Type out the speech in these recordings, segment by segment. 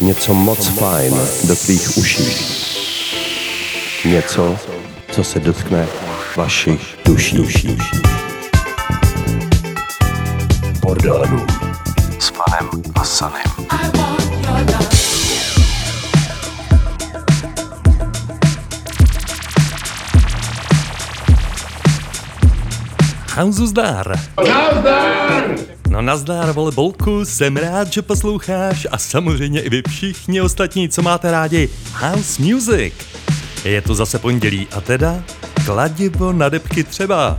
Něco moc fajn do tvých uší. Něco, co se dotkne vašich duší. duší. Bordelů s panem a Sanem. Hanzu zdár. Nazdar! No nazdár, vole Bolku, jsem rád, že posloucháš a samozřejmě i vy všichni ostatní, co máte rádi House Music. Je to zase pondělí a teda kladivo na depky třeba.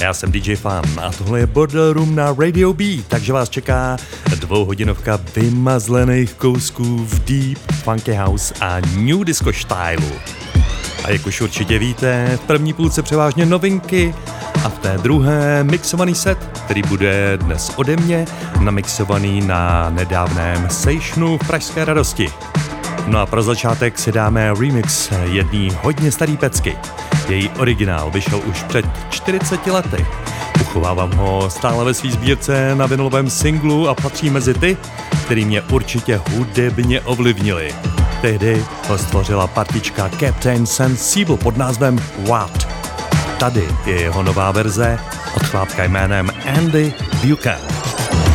Já jsem DJ Fan a tohle je Border Room na Radio B, takže vás čeká dvouhodinovka vymazlených kousků v Deep, Funky House a New Disco stylu. A jak už určitě víte, v první půlce převážně novinky a v té druhé mixovaný set, který bude dnes ode mě, namixovaný na nedávném Sejšnu v Pražské radosti. No a pro začátek si dáme remix jedný hodně starý pecky. Její originál vyšel už před 40 lety. Uchovávám ho stále ve své sbírce na vinylovém singlu a patří mezi ty, který mě určitě hudebně ovlivnili. Tehdy ho stvořila partička Captain Sensible pod názvem What. Tady je jeho nová verze od chlápka jménem Andy Buchanan.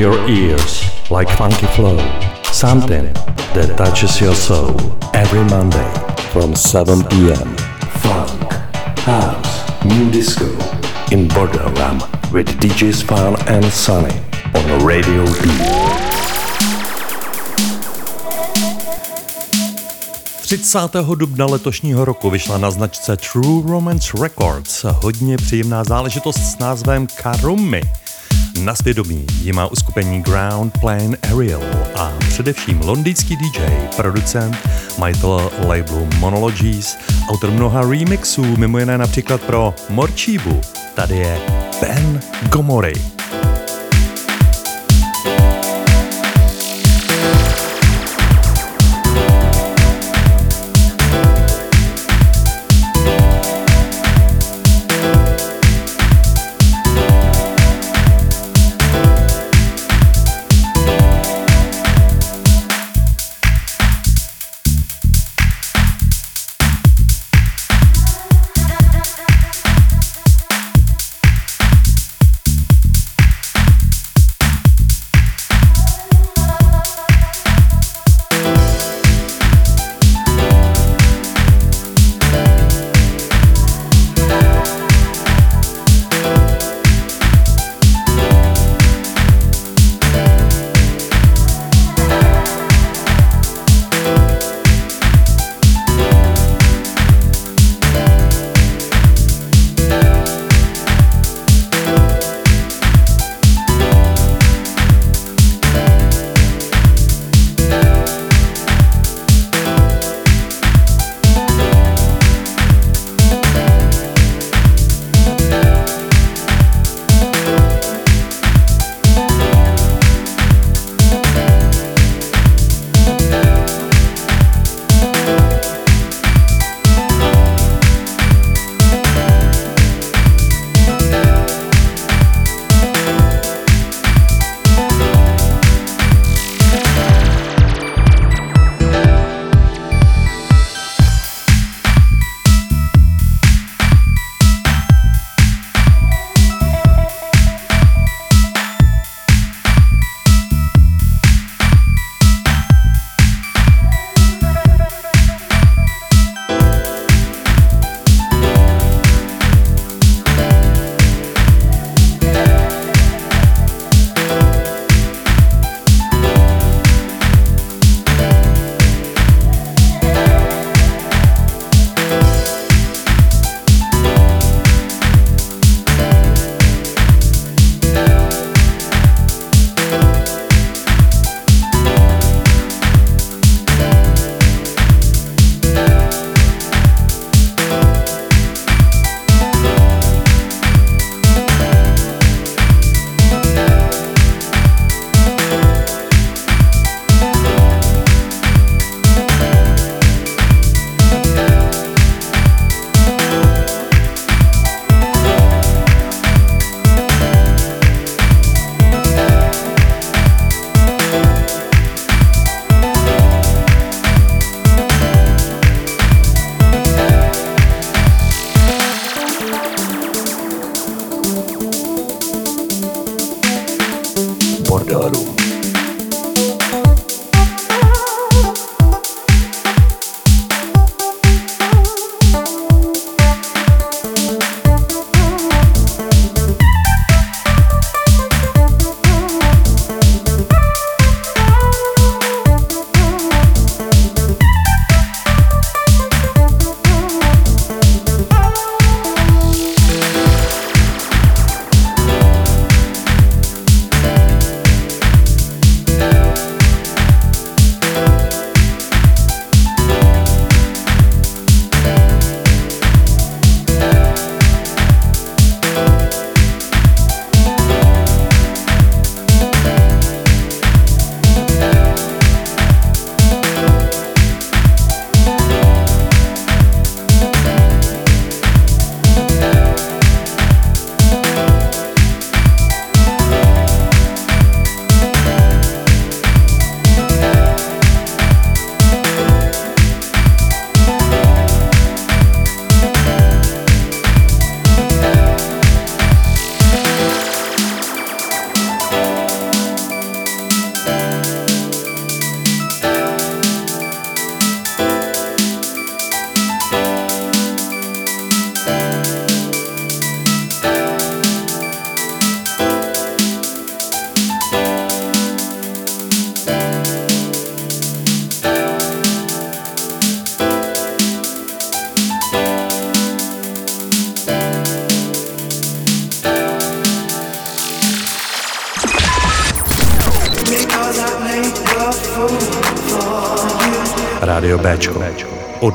Your ears like funky flow. Something that touches your soul every Monday from 7 p.m. Funk, house, new disco in Borderland with DJs Fun and Sunny on Radio D. 30. dubna letošního roku vyšla na značce True Romance Records hodně příjemná záležitost s názvem Karumi. Na svědomí ji má uskupení Ground Plane Ariel a především londýnský DJ, producent, majitel labelu Monologies, autor mnoha remixů, mimo jiné například pro Morčíbu. Tady je Ben Gomory.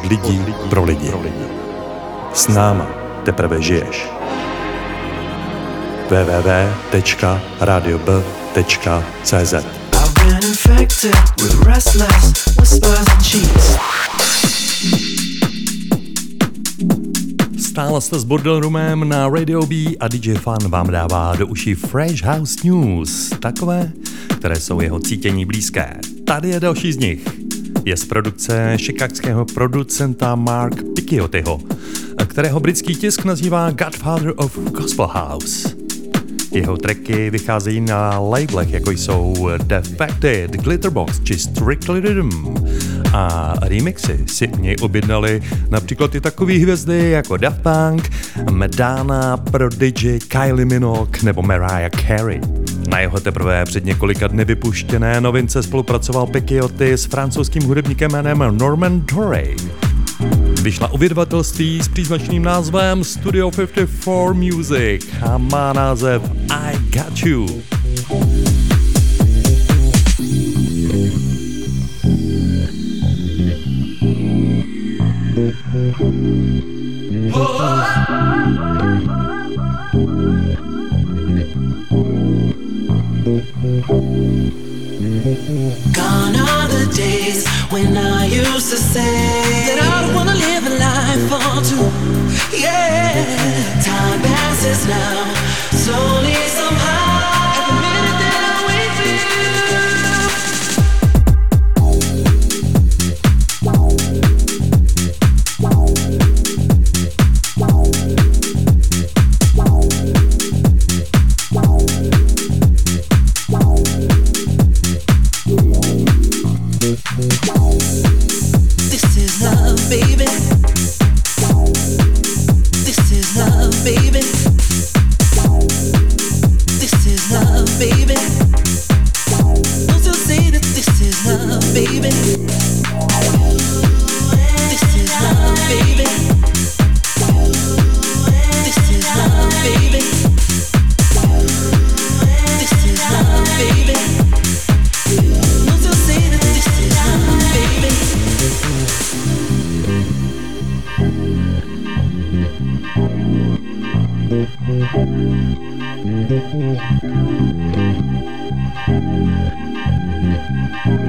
Od lidí pro lidi. S náma teprve žiješ. www.radiob.cz Stále jste s Bordel Roomem na Radio B a DJ Fan vám dává do uší Fresh House News, takové, které jsou jeho cítění blízké. Tady je další z nich. Je z produkce chicagského producenta Mark Picciotyho, kterého britský tisk nazývá Godfather of Gospel House. Jeho tracky vycházejí na labelech, jako jsou Defected, Glitterbox či Strictly Rhythm. A remixy si u něj objednali například i takové hvězdy jako Daft Punk, Madonna, Prodigy, Kylie Minogue nebo Mariah Carey. Na jeho teprve před několika dny vypuštěné novince spolupracoval Pekioty s francouzským hudebníkem jménem Norman Torrey. Vyšla u vydavatelství s příznačným názvem Studio 54 Music a má název I Got You. Gone are the days when I used to say that I don't wanna live a life for two. Yeah, time passes now, slowly somehow.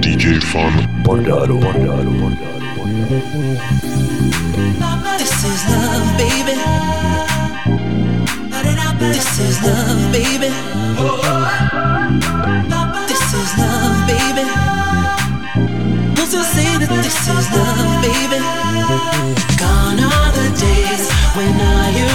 DJ Fun. Bordaru, bordaru, bordaru, bordaru. This is love, baby. This is love, baby. This is love, baby. Don't you say that this is love, baby. Gone are the days when I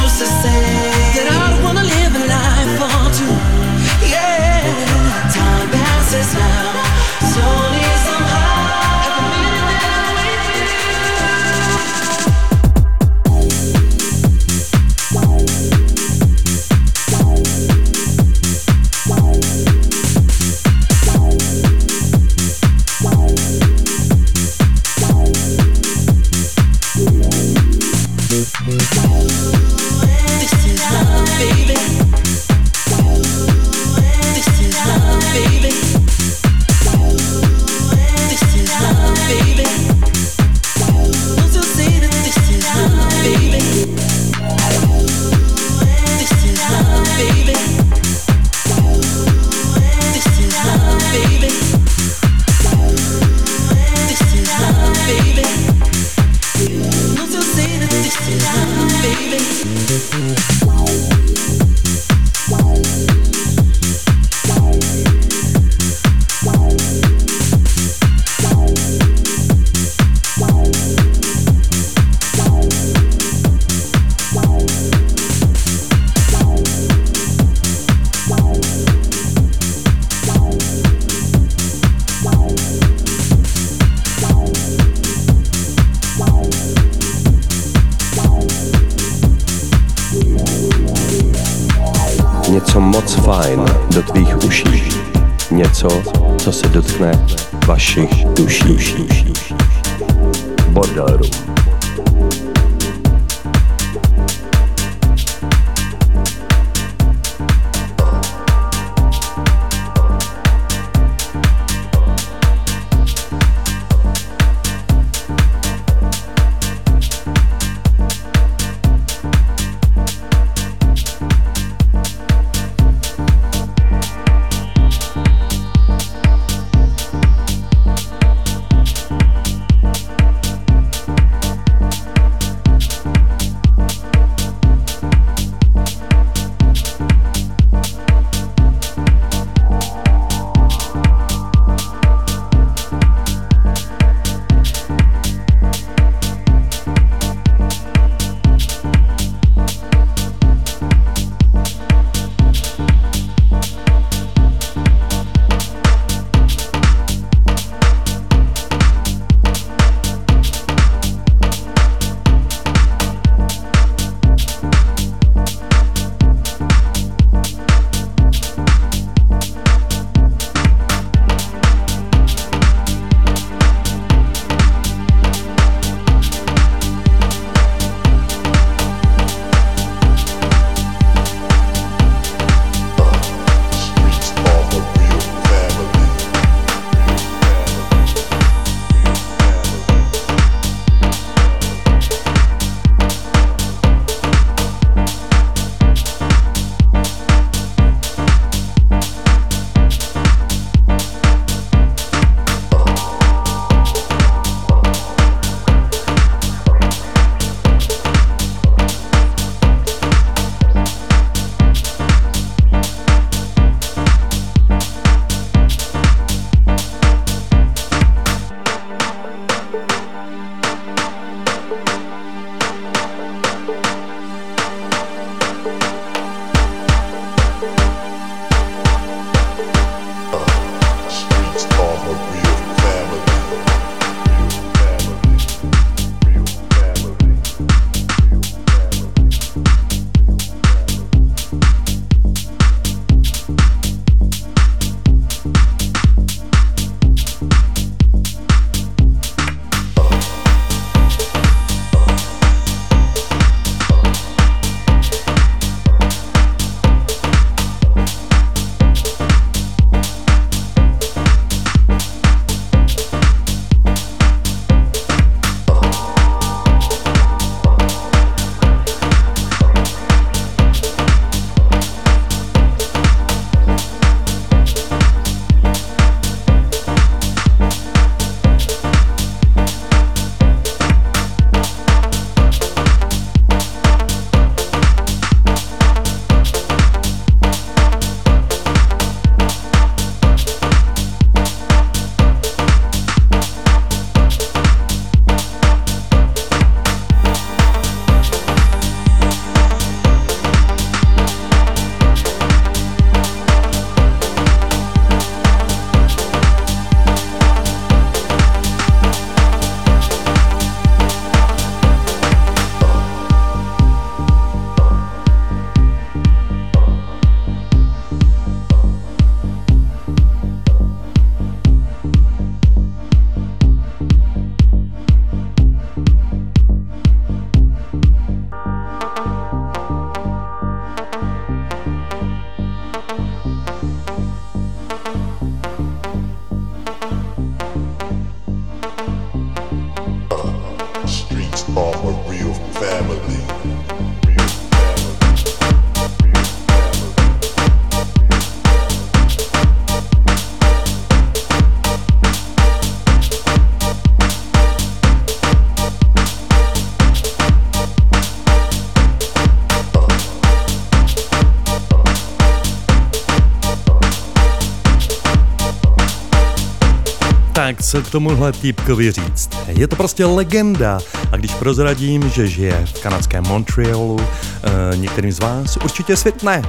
K tomuhle týpkovi říct? Je to prostě legenda a když prozradím, že žije v kanadském Montrealu, eh, některým z vás určitě světne.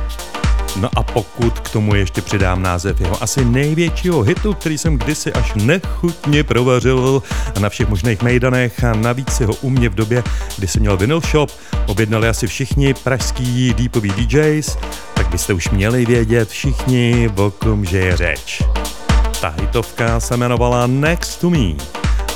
No a pokud k tomu ještě přidám název jeho asi největšího hitu, který jsem kdysi až nechutně provařil na všech možných mejdanech a navíc si ho u mě v době, kdy jsem měl vinyl shop, objednali asi všichni pražský deepový DJs, tak byste už měli vědět všichni, o kom že je řeč. Ta hitovka se jmenovala Next to Me.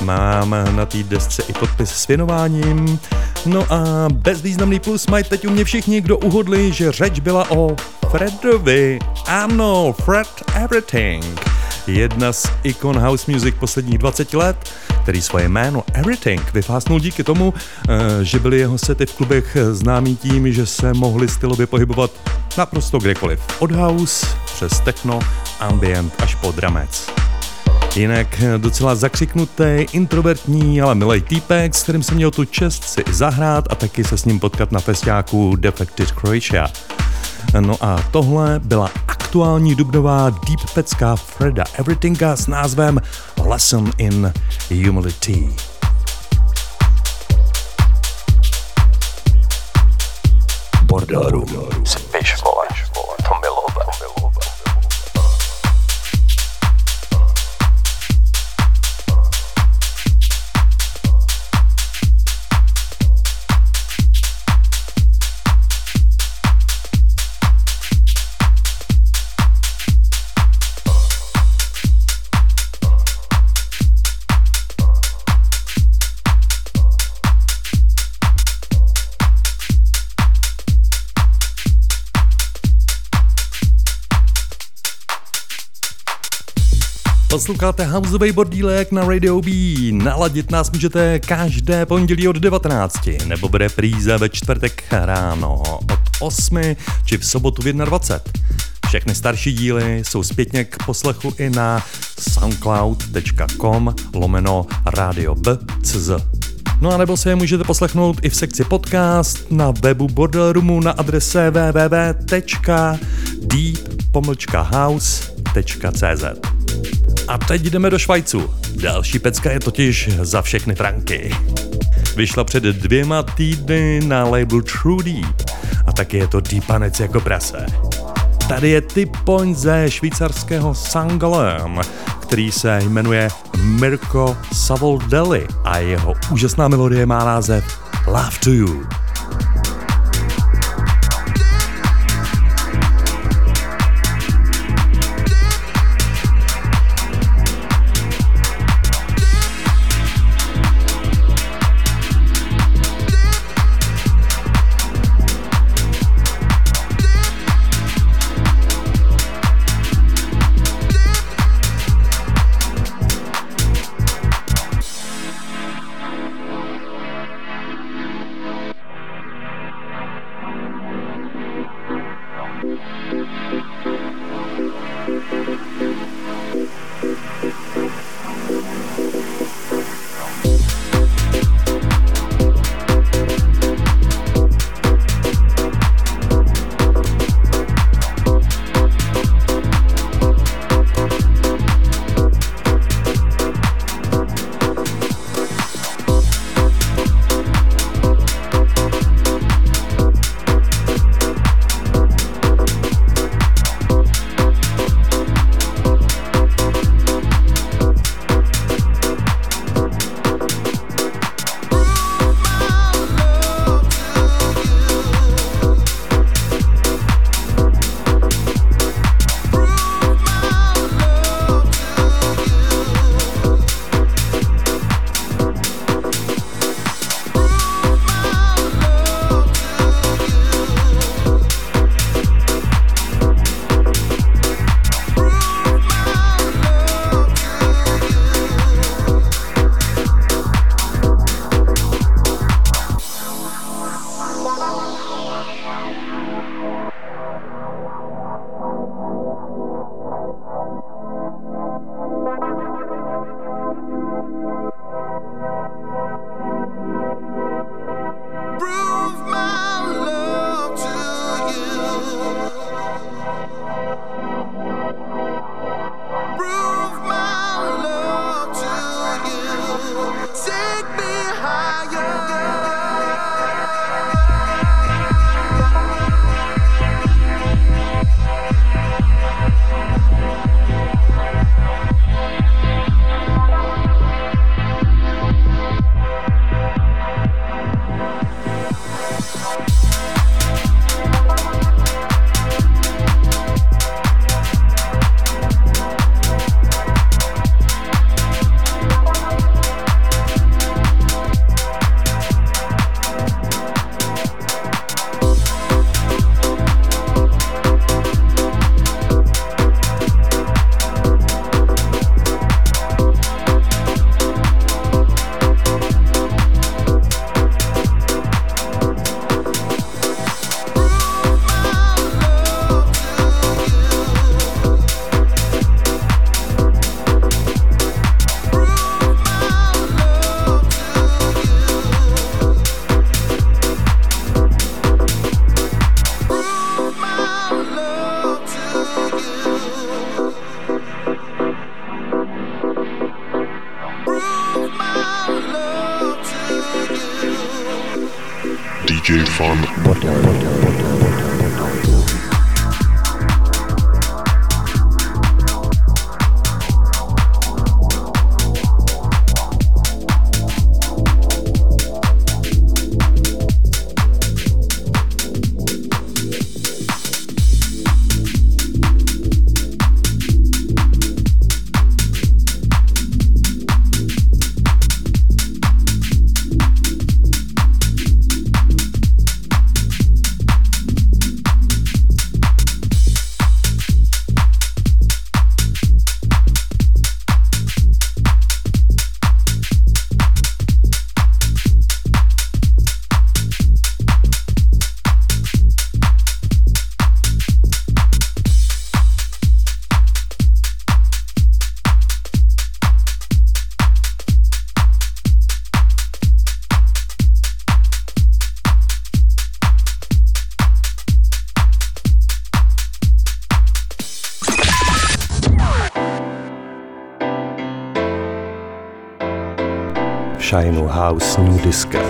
Mám na té desce i podpis s věnováním. No a bezvýznamný plus mají teď u mě všichni, kdo uhodli, že řeč byla o Fredovi. Ano, Fred Everything. Jedna z ikon house music posledních 20 let, který svoje jméno Everything vyfásnul díky tomu, eh, že byly jeho sety v klubech známý tím, že se mohli stylově pohybovat naprosto kdekoliv. Od house přes techno, ambient až po dramec. Jinak docela zakřiknutý, introvertní, ale milý týpek, s kterým jsem měl tu čest si zahrát a taky se s ním potkat na festiáku Defected Croatia. No a tohle byla aktuální dubnová deep pecká Freda Everythinga s názvem Lesson in Humility. Bordel Room. Posloucháte Houseový bordílek na Radio B. Naladit nás můžete každé pondělí od 19, nebo bude prýze ve čtvrtek ráno od 8 či v sobotu v 21. Všechny starší díly jsou zpětně k poslechu i na soundcloud.com lomeno radio b.cz. No a nebo se je můžete poslechnout i v sekci podcast na webu Bordel Roomu na adrese www.deep-house.cz. A teď jdeme do Švajcu. Další pecka je totiž za všechny franky. Vyšla před dvěma týdny na label True Deep a taky je to deepanec jako prase. Tady je point ze švýcarského Sangalem, který se jmenuje Mirko Savoldelli a jeho úžasná melodie má název Love to You. House New Disca.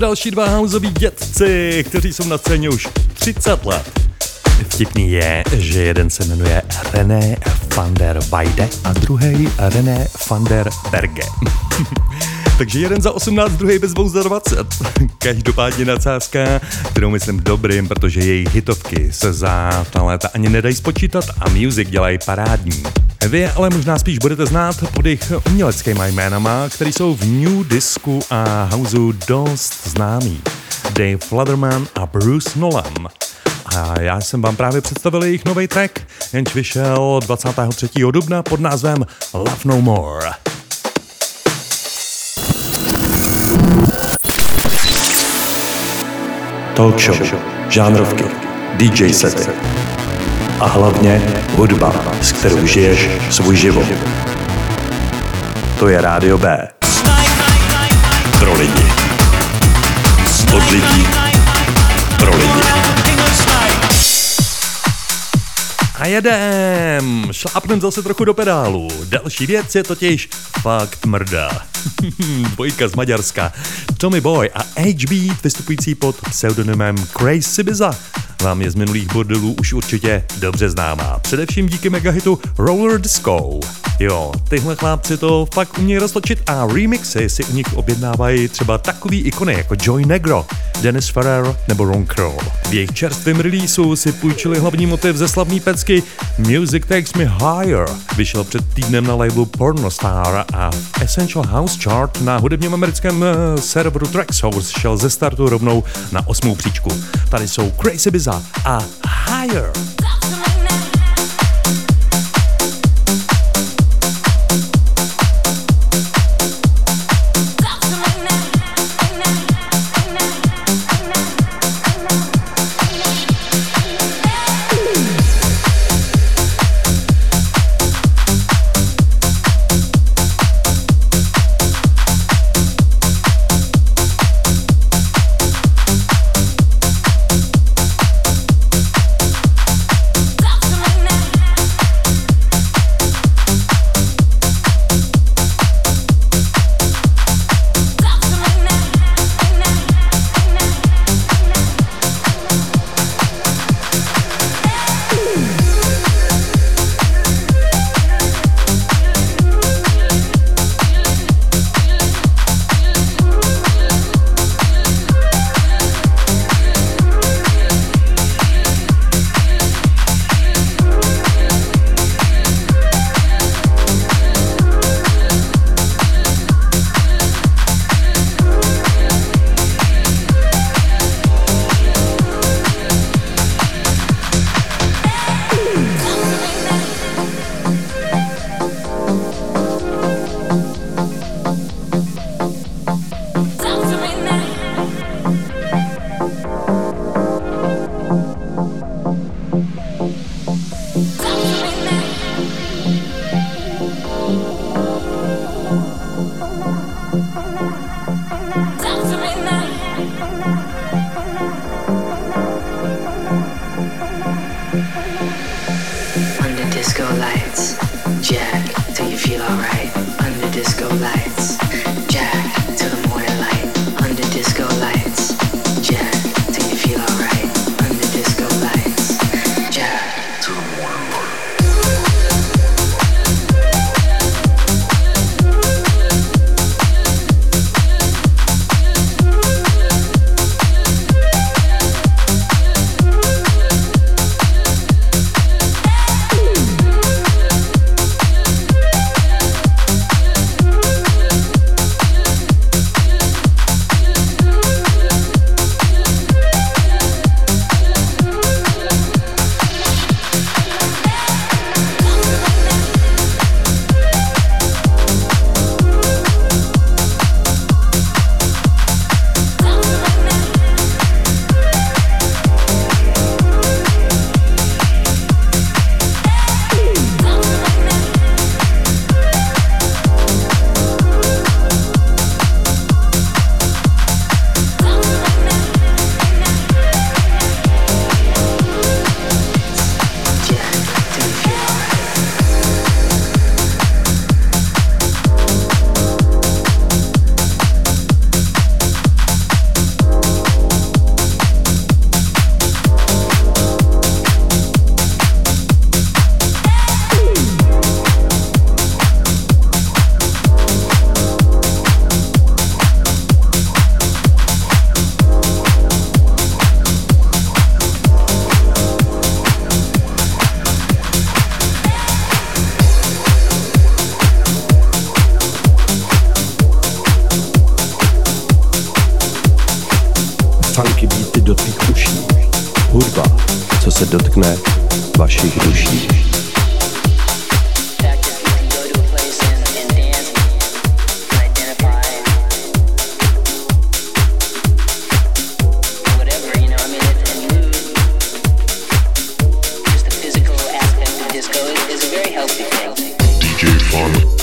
Další dva houseoví dětci, kteří jsou na scéně už 30 let. Vtipný je, že jeden se jmenuje René van der Weide a druhý René van der Berge. Takže jeden za 18, druhý bez za 20. Každopádně nadsázka, kterou myslím dobrým, protože její hitovky se za ta léta ani nedají spočítat a music dělají parádní. Vy ale možná spíš budete znát pod jejich uměleckými jménama, které jsou v New Disku a Houseu dost známí. Dave Flutterman a Bruce Nolan. A já jsem vám právě představil jejich nový track, jenž vyšel 23. dubna pod názvem Love No More. Talk show, žánrovky, DJ sety a hlavně hudba, s kterou žiješ svůj život. To je Rádio B. Od lidí. Pro lidi. A jedem! Šlápnem zase trochu do pedálu. Další věc je totiž fakt mrda. Dvojka z Maďarska. Tommy Boy a HB vystupující pod pseudonymem Crazy Biza vám je z minulých bordelů už určitě dobře známá. Především díky megahitu Roller Disco. Jo, tyhle chlápci to fakt umějí roztočit a remixy si u nich objednávají třeba takový ikony jako Joy Negro, Dennis Ferrer nebo Ron Kroll. V jejich čerstvém releaseu si půjčili hlavní motiv ze slavné pecky Music Takes Me Higher. Vyšel před týdnem na labelu Pornostar a Essential House Chart na hudebním americkém uh, serveru Traxsource šel ze startu rovnou na osmou příčku. Tady jsou Crazy Bizarre a Higher.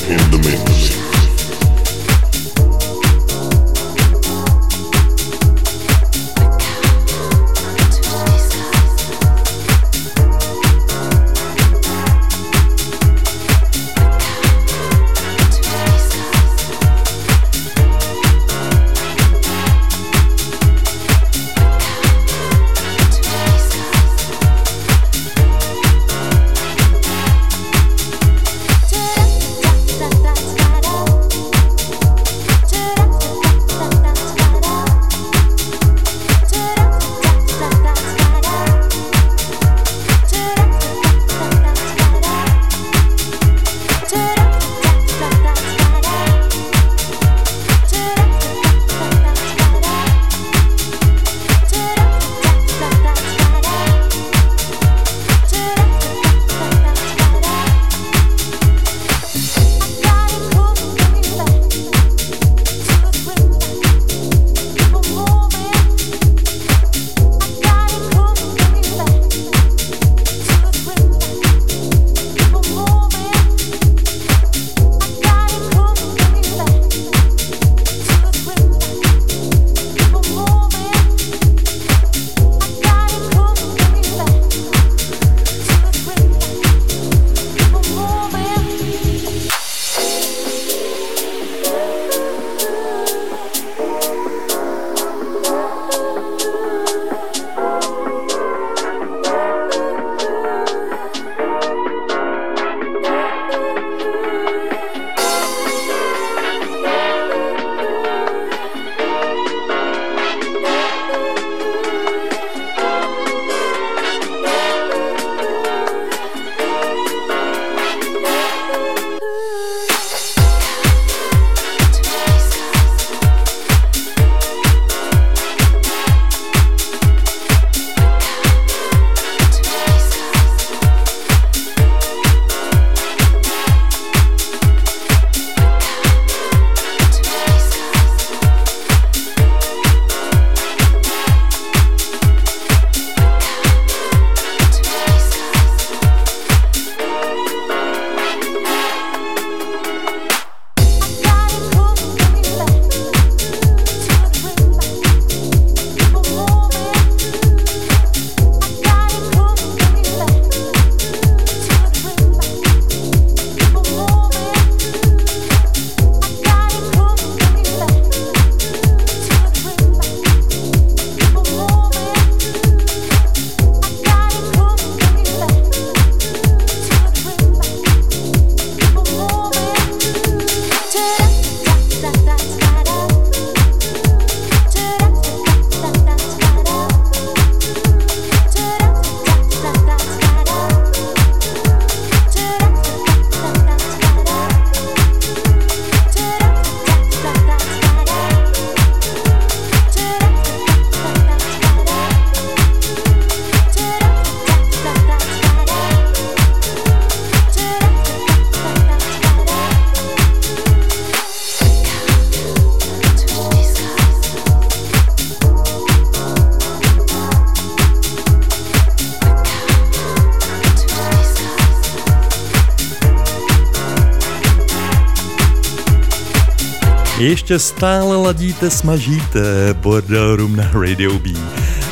in the. Ještě stále ladíte, smažíte Border Room na Radio B.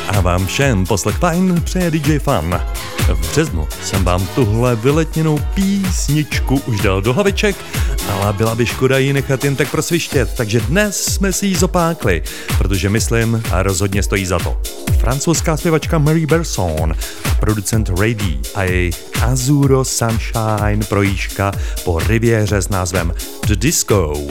A vám všem poslech fajn přeje DJ Fan. V březnu jsem vám tuhle vyletněnou písničku už dal do hlaviček, ale byla by škoda ji nechat jen tak prosvištět, takže dnes jsme si ji zopákli, protože myslím a rozhodně stojí za to. Francouzská zpěvačka Mary Berson, producent Rady a její Azuro Sunshine projížka po rivěře s názvem The Disco.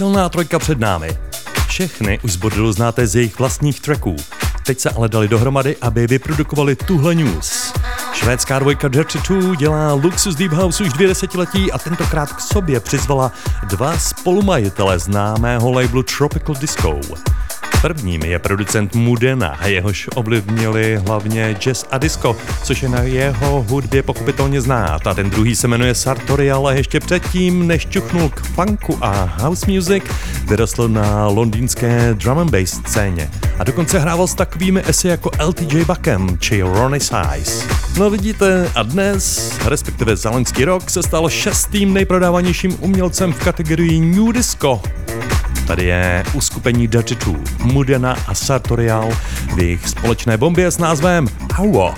Silná trojka před námi. Všechny už z bordelu znáte z jejich vlastních tracků. Teď se ale dali dohromady, aby vyprodukovali tuhle news. Švédská dvojka Dirty 2 dělá Luxus Deep House už dvě desetiletí a tentokrát k sobě přizvala dva spolumajitele známého labelu Tropical Disco. Prvním je producent Mudena, jehož ovlivnili hlavně jazz a disco, což je na jeho hudbě pochopitelně znát. A ten druhý se jmenuje Sartori, ale ještě předtím, než čuchnul k funku a house music, vyrostl na londýnské drum and bass scéně. A dokonce hrával s takovými esy jako LTJ Buckem či Ronnie Size. No vidíte, a dnes, respektive za loňský rok, se stal šestým nejprodávanějším umělcem v kategorii New Disco. Tady je uskupení Dirty 2, Mudena a Sartorial v jejich společné bombě s názvem Aua.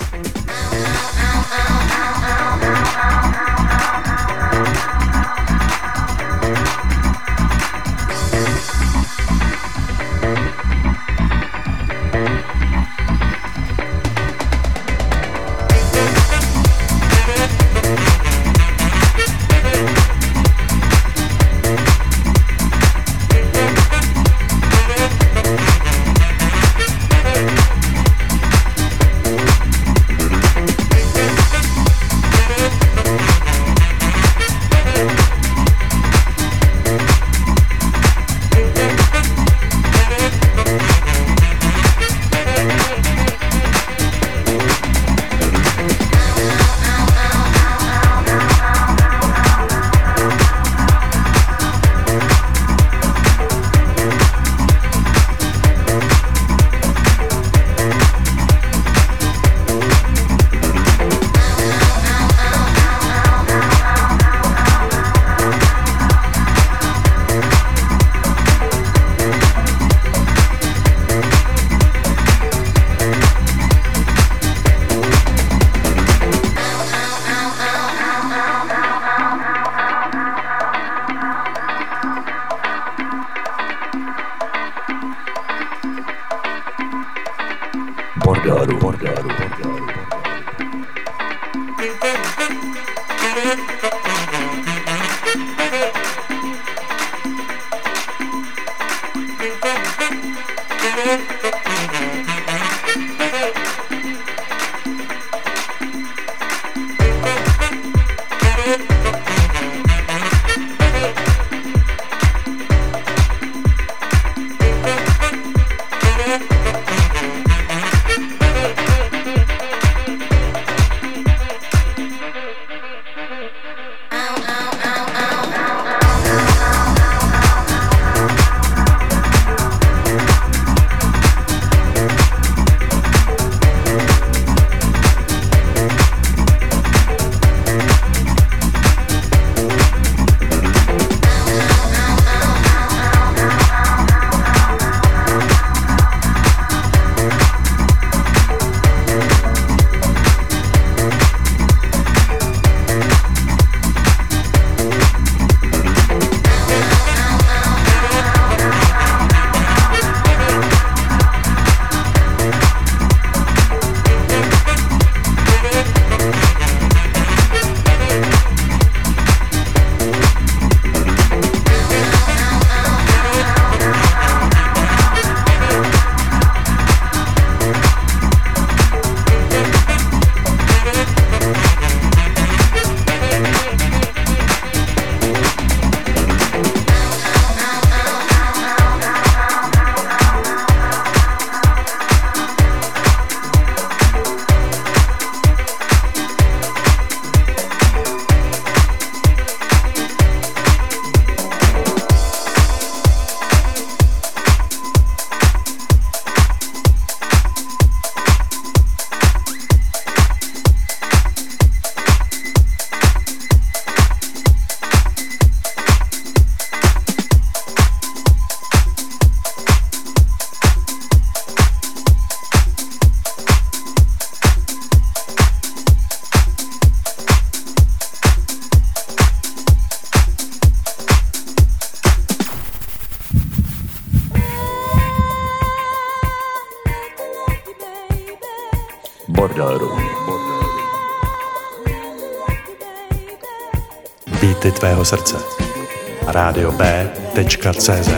Tvého srdce. radiob.cz.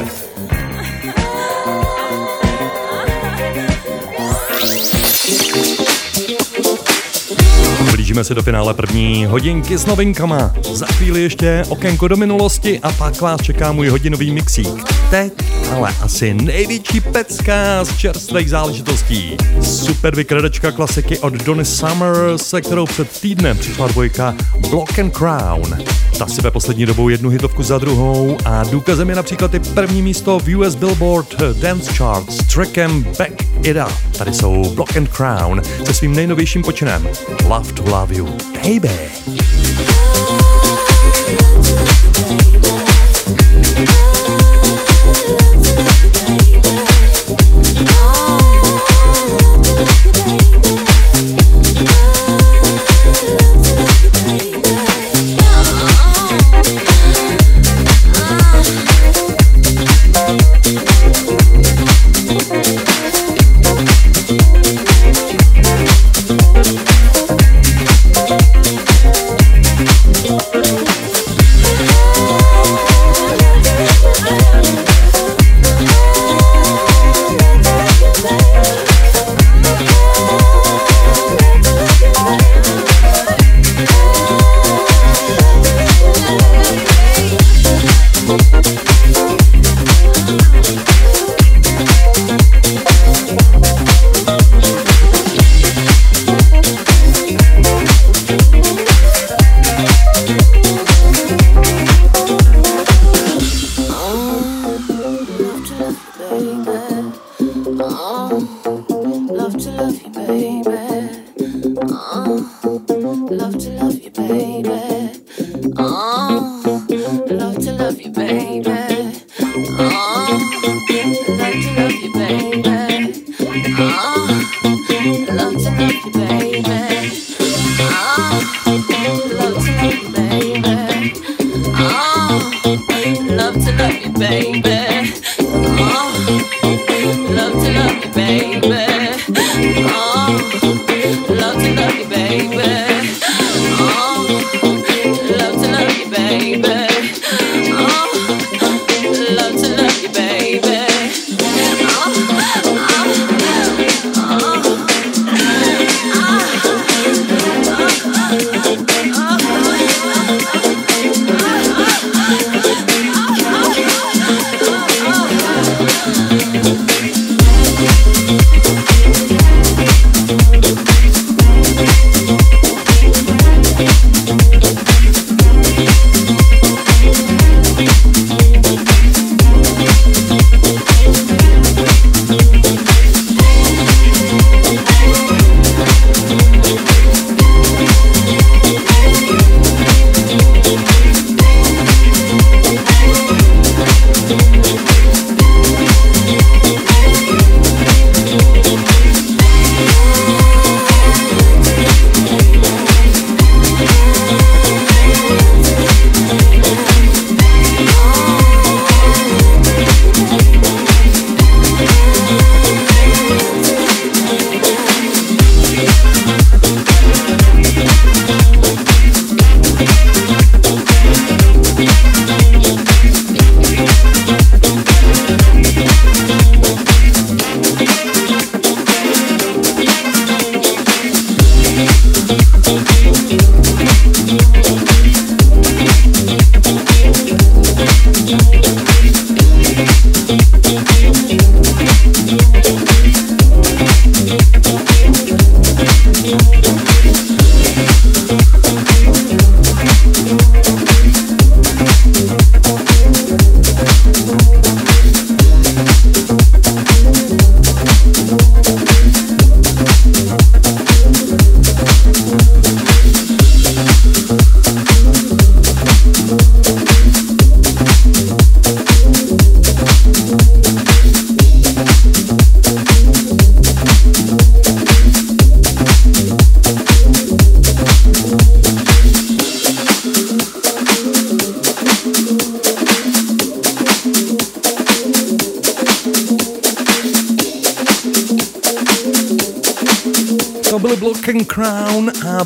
Blížíme se do finále první hodinky s novinkama. Za chvíli ještě okénko do minulosti a pak vás čeká můj hodinový mixík. Teď ale asi největší pecka z čerstvých záležitostí. Super vykradačka klasiky od Donny Summer, se kterou před týdnem přišla dvojka Block and Crown. Ta si ve poslední dobou jednu hitovku za druhou a důkazem je například i první místo v US Billboard Dance Chart s trackem Back It Up. Tady jsou Block and Crown se svým nejnovějším počinem Love to Love You Baby.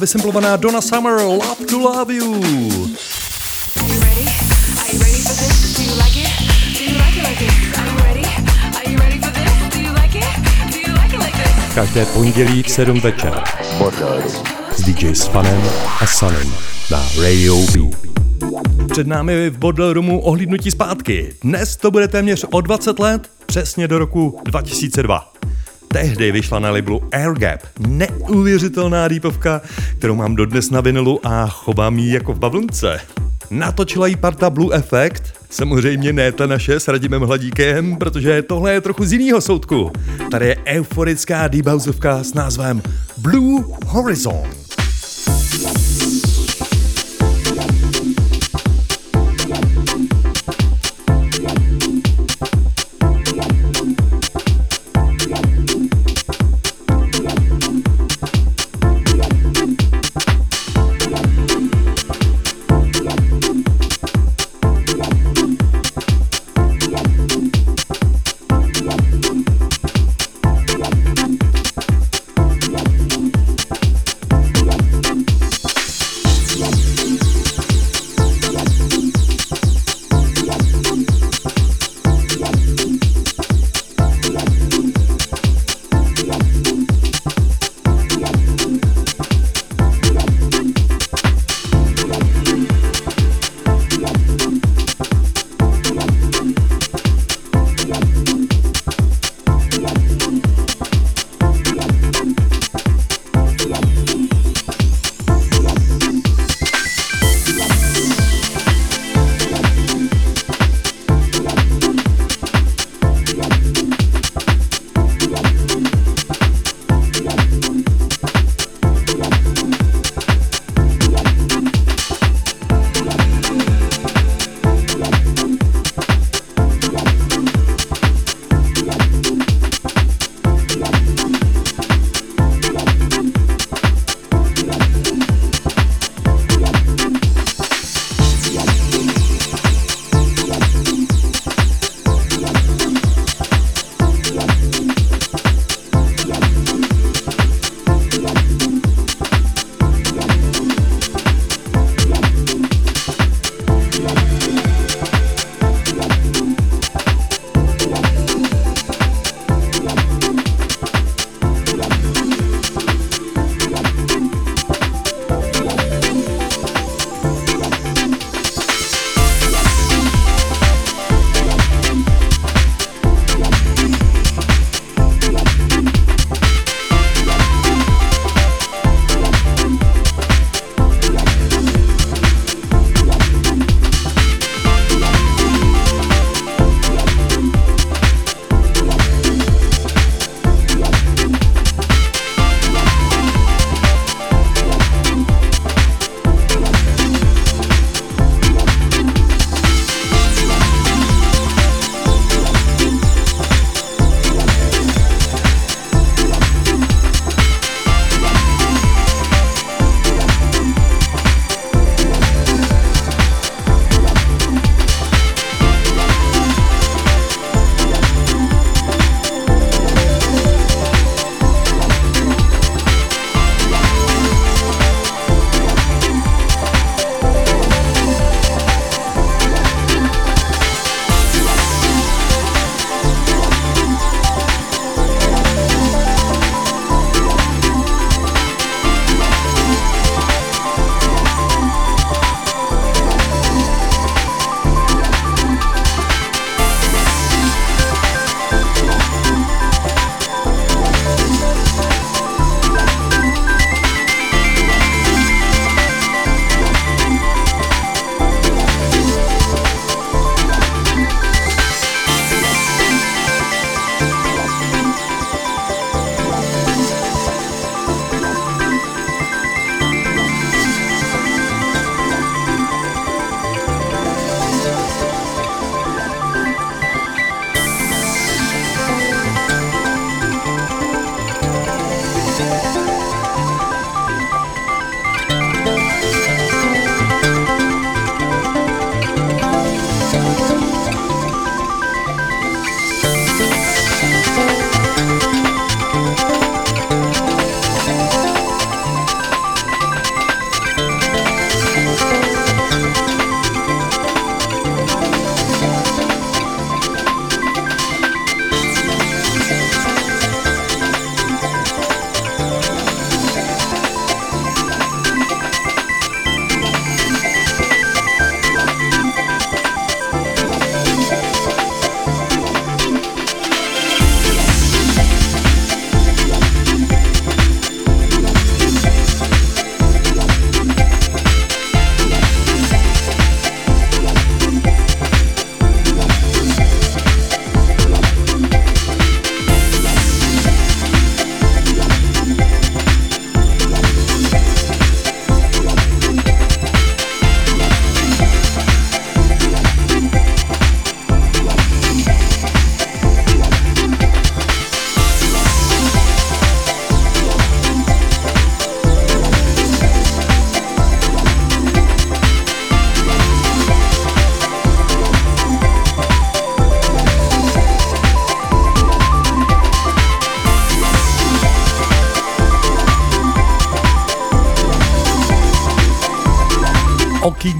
vysimplovaná Donna Summer, Love to Love You. Každé pondělí v 7 večer. S DJ Spanem a Sunem na Radio B. Před námi v Bottle Roomu ohlídnutí zpátky. Dnes to bude téměř o 20 let, přesně do roku 2002. Tehdy vyšla na liblu Air Gap, neuvěřitelná rýpovka, kterou mám dodnes na vinilu a chovám ji jako v bavlnce. Natočila jí parta Blue Effect, samozřejmě ne ta naše s Radimem Hladíkem, protože tohle je trochu z jiného soudku. Tady je euforická deep s názvem Blue Horizon.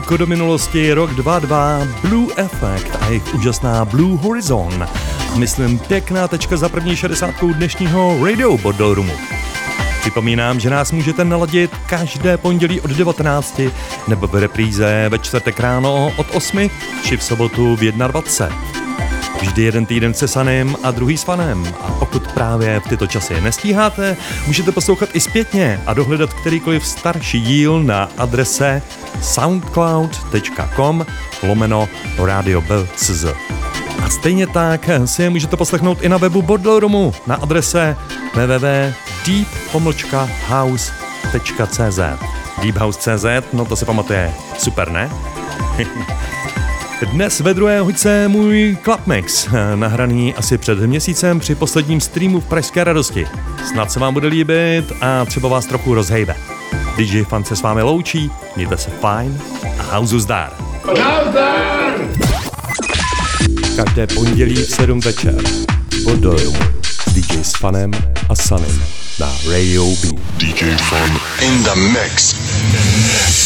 Okýnko do minulosti rok 22 Blue Effect a jejich úžasná Blue Horizon. Myslím pěkná tečka za první šedesátkou dnešního Radio Bordel Roomu. Připomínám, že nás můžete naladit každé pondělí od 19 nebo v repríze ve čtvrtek ráno od 8 či v sobotu v 21. Vždy jeden týden se Sanem a druhý s Fanem. A pokud právě v tyto časy nestíháte, můžete poslouchat i zpětně a dohledat kterýkoliv starší díl na adrese soundcloud.com lomeno radiobel.cz. A stejně tak si je můžete poslechnout i na webu Bordel Romu na adrese www.deephouse.cz Deephouse.cz, no to si pamatuje, super, ne? Dnes ve druhé hoďce můj Clubmix, nahraný asi před měsícem při posledním streamu v Pražské radosti. Snad se vám bude líbit a třeba vás trochu rozhejbe. DJ Fan se s vámi loučí, mějte se fajn a hauzu zdar. Každé pondělí v 7 večer Bodoru s DJ s Fanem a Sanem na Radio B. DJ Fun in the mix. DJ Fun.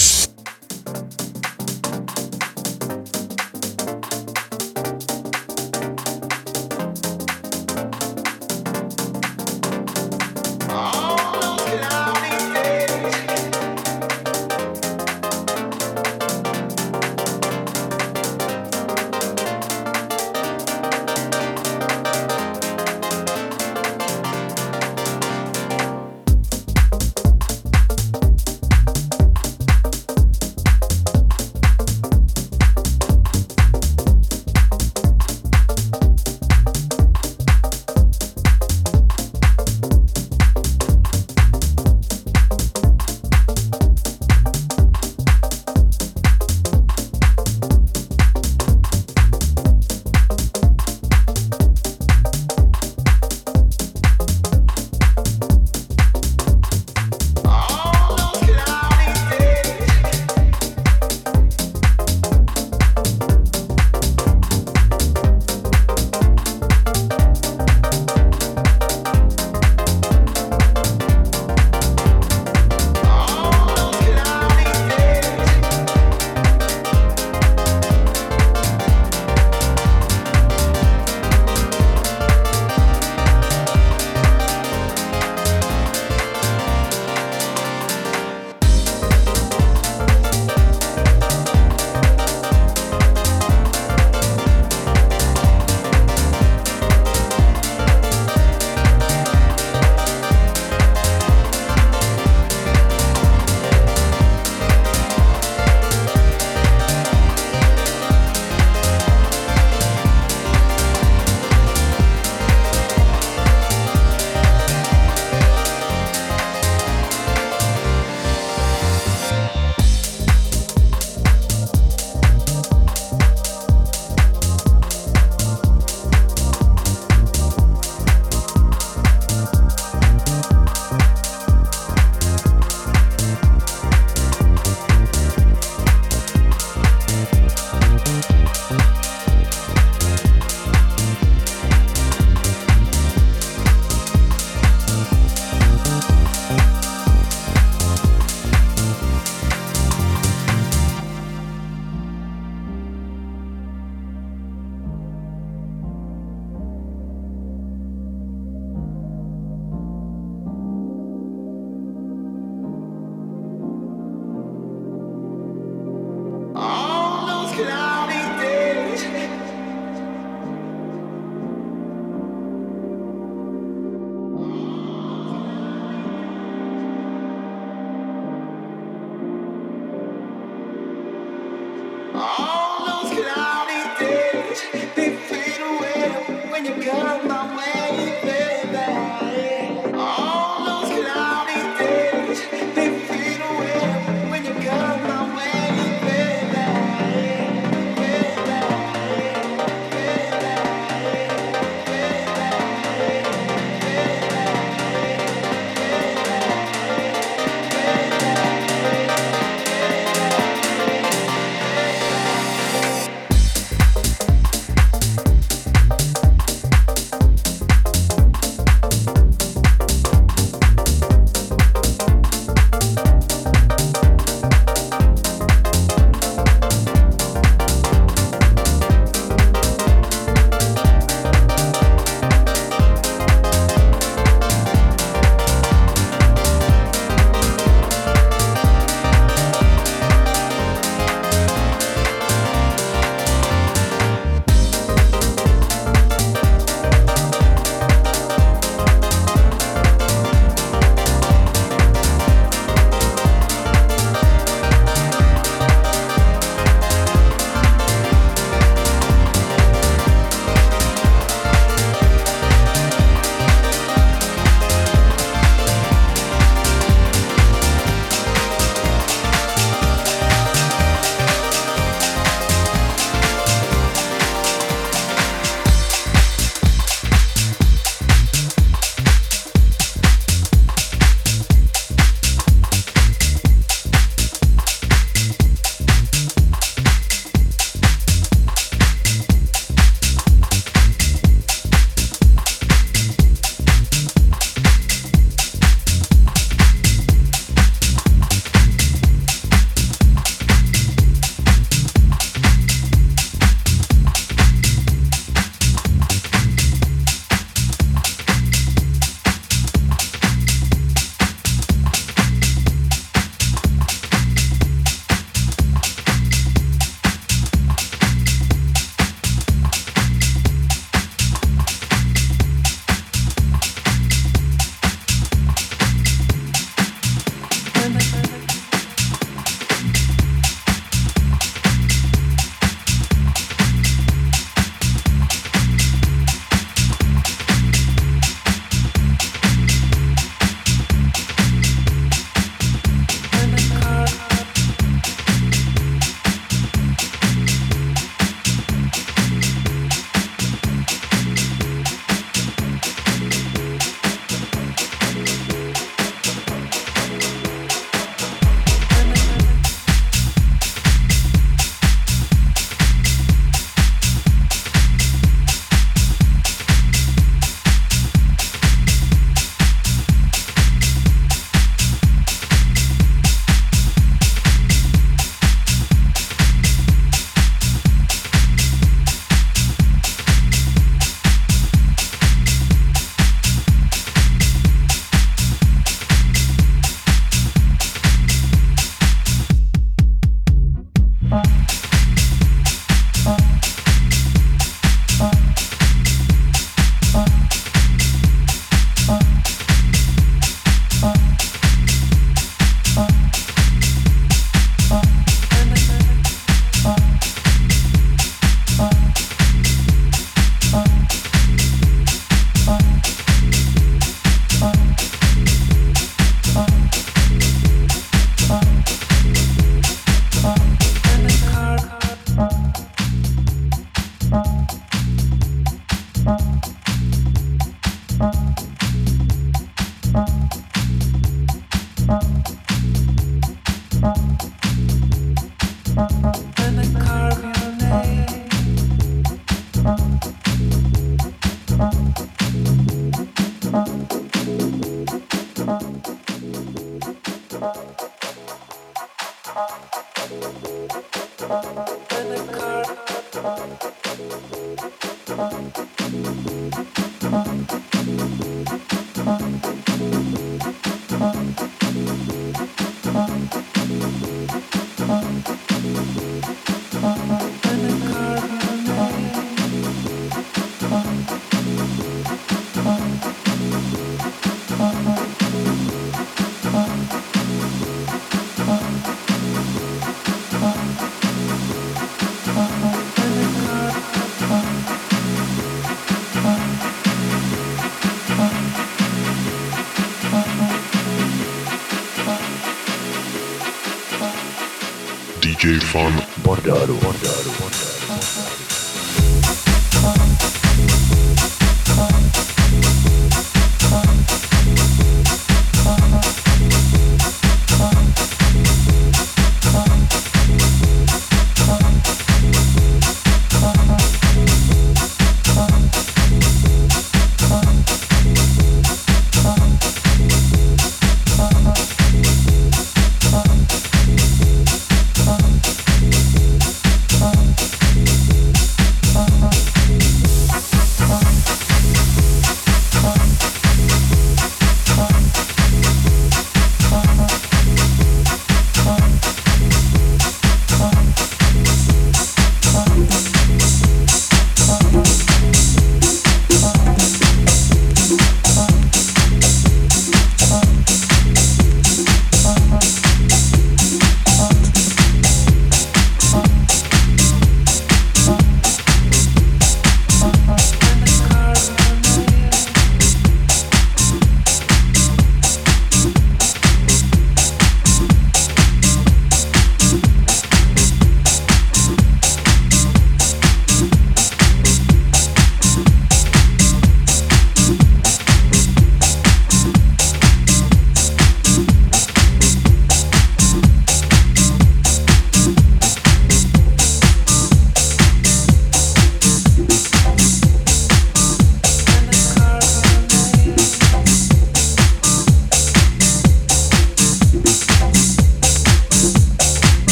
von Bordado. Bordado.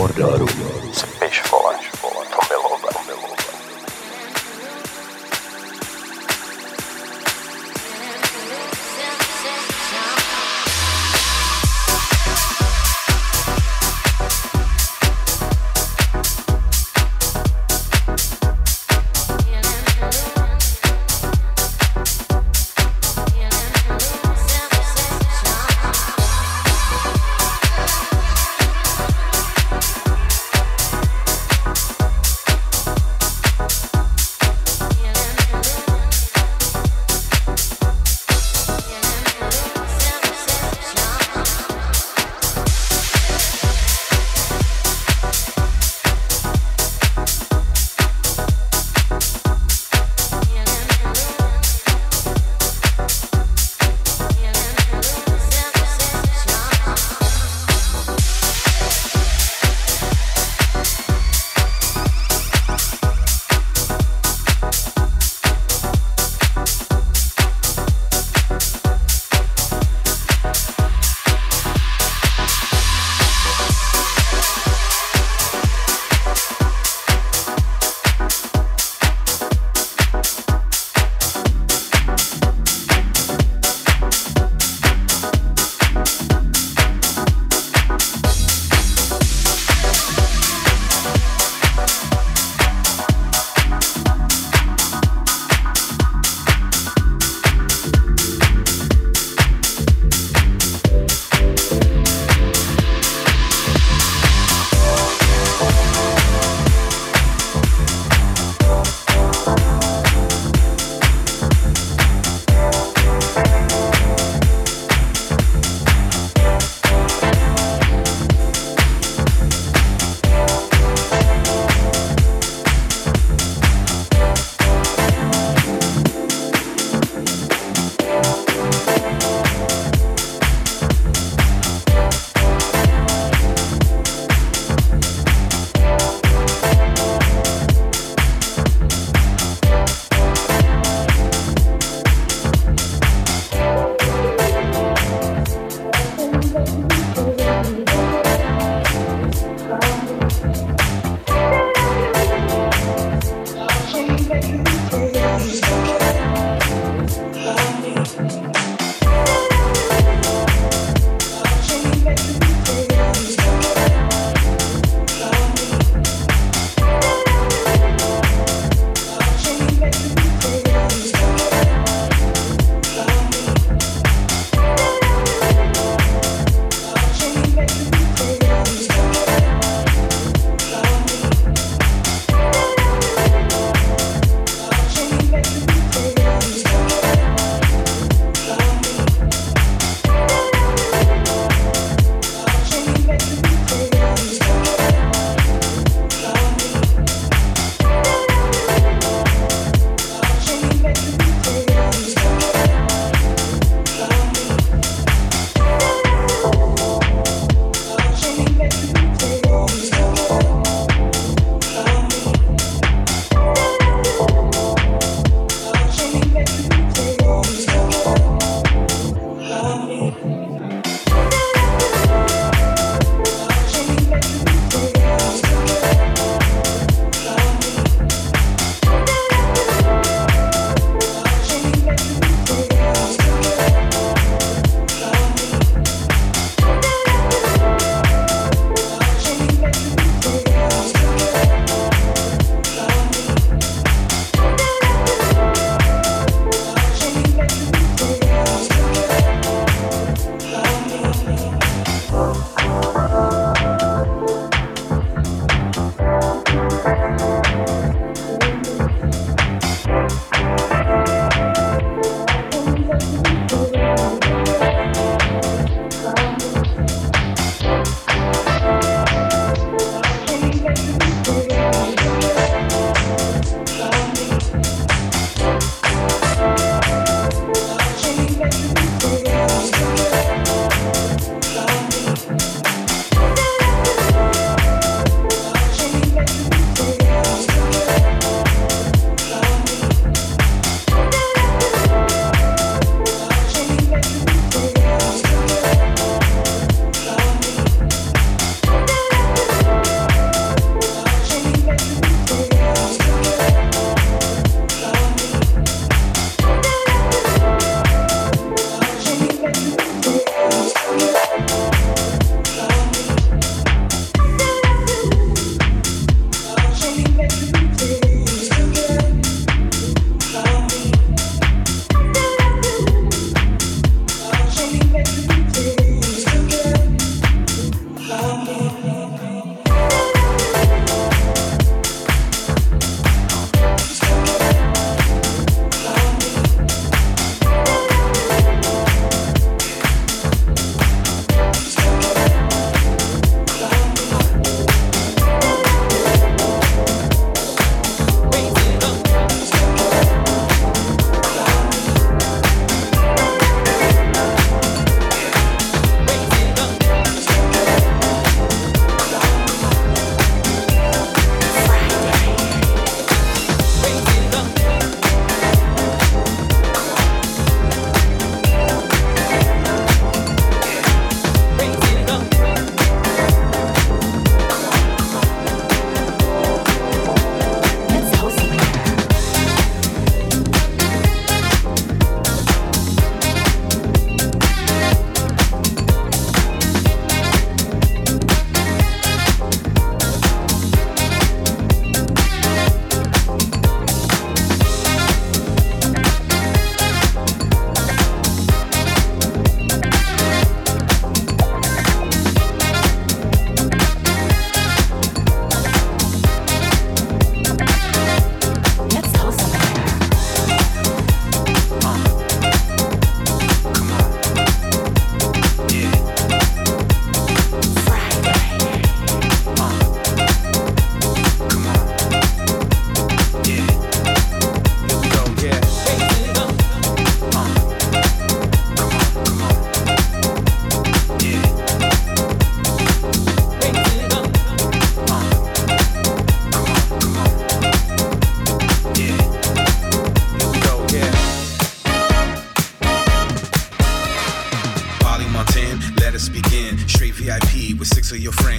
Bordel Room. Spíš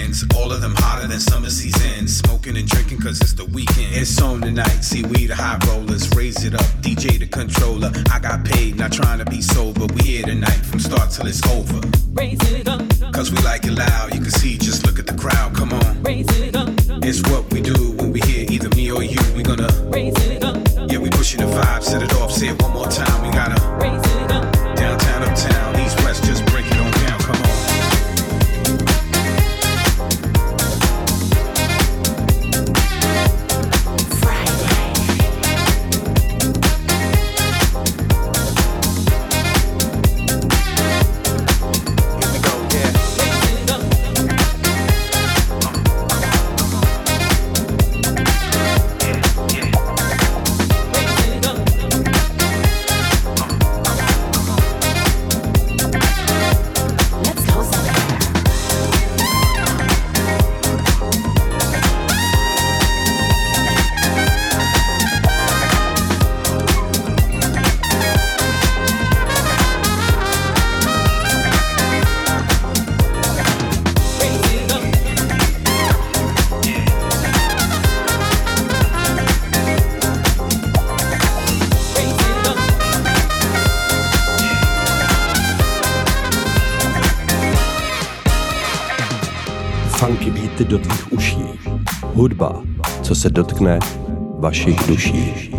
friends. All of them hotter than summer season. Smoking and drinking cause it's the weekend. It's on tonight. See, we the high rollers. Raise it up. DJ the controller. I got paid, not trying to be sober. We here tonight from start till it's over. Raise it up, Cause we like it loud. You can see, just look at the crowd. Come on. raise it up, It's what we do when we hear either me or you. We gonna, raise it up, yeah, we pushing the vibe. Set it off. Say it one more time. We gotta. raise it up. Downtown, uptown, Hudba, co se dotkne vašich duší.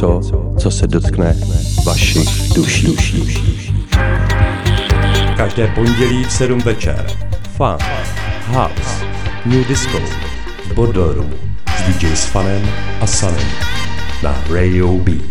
Něco, co se dotkne vašich duší. Každé pondělí v 7 večer. Fun, House, New Disco, Bodoru s DJ s Fanem a Sanem na Radio B.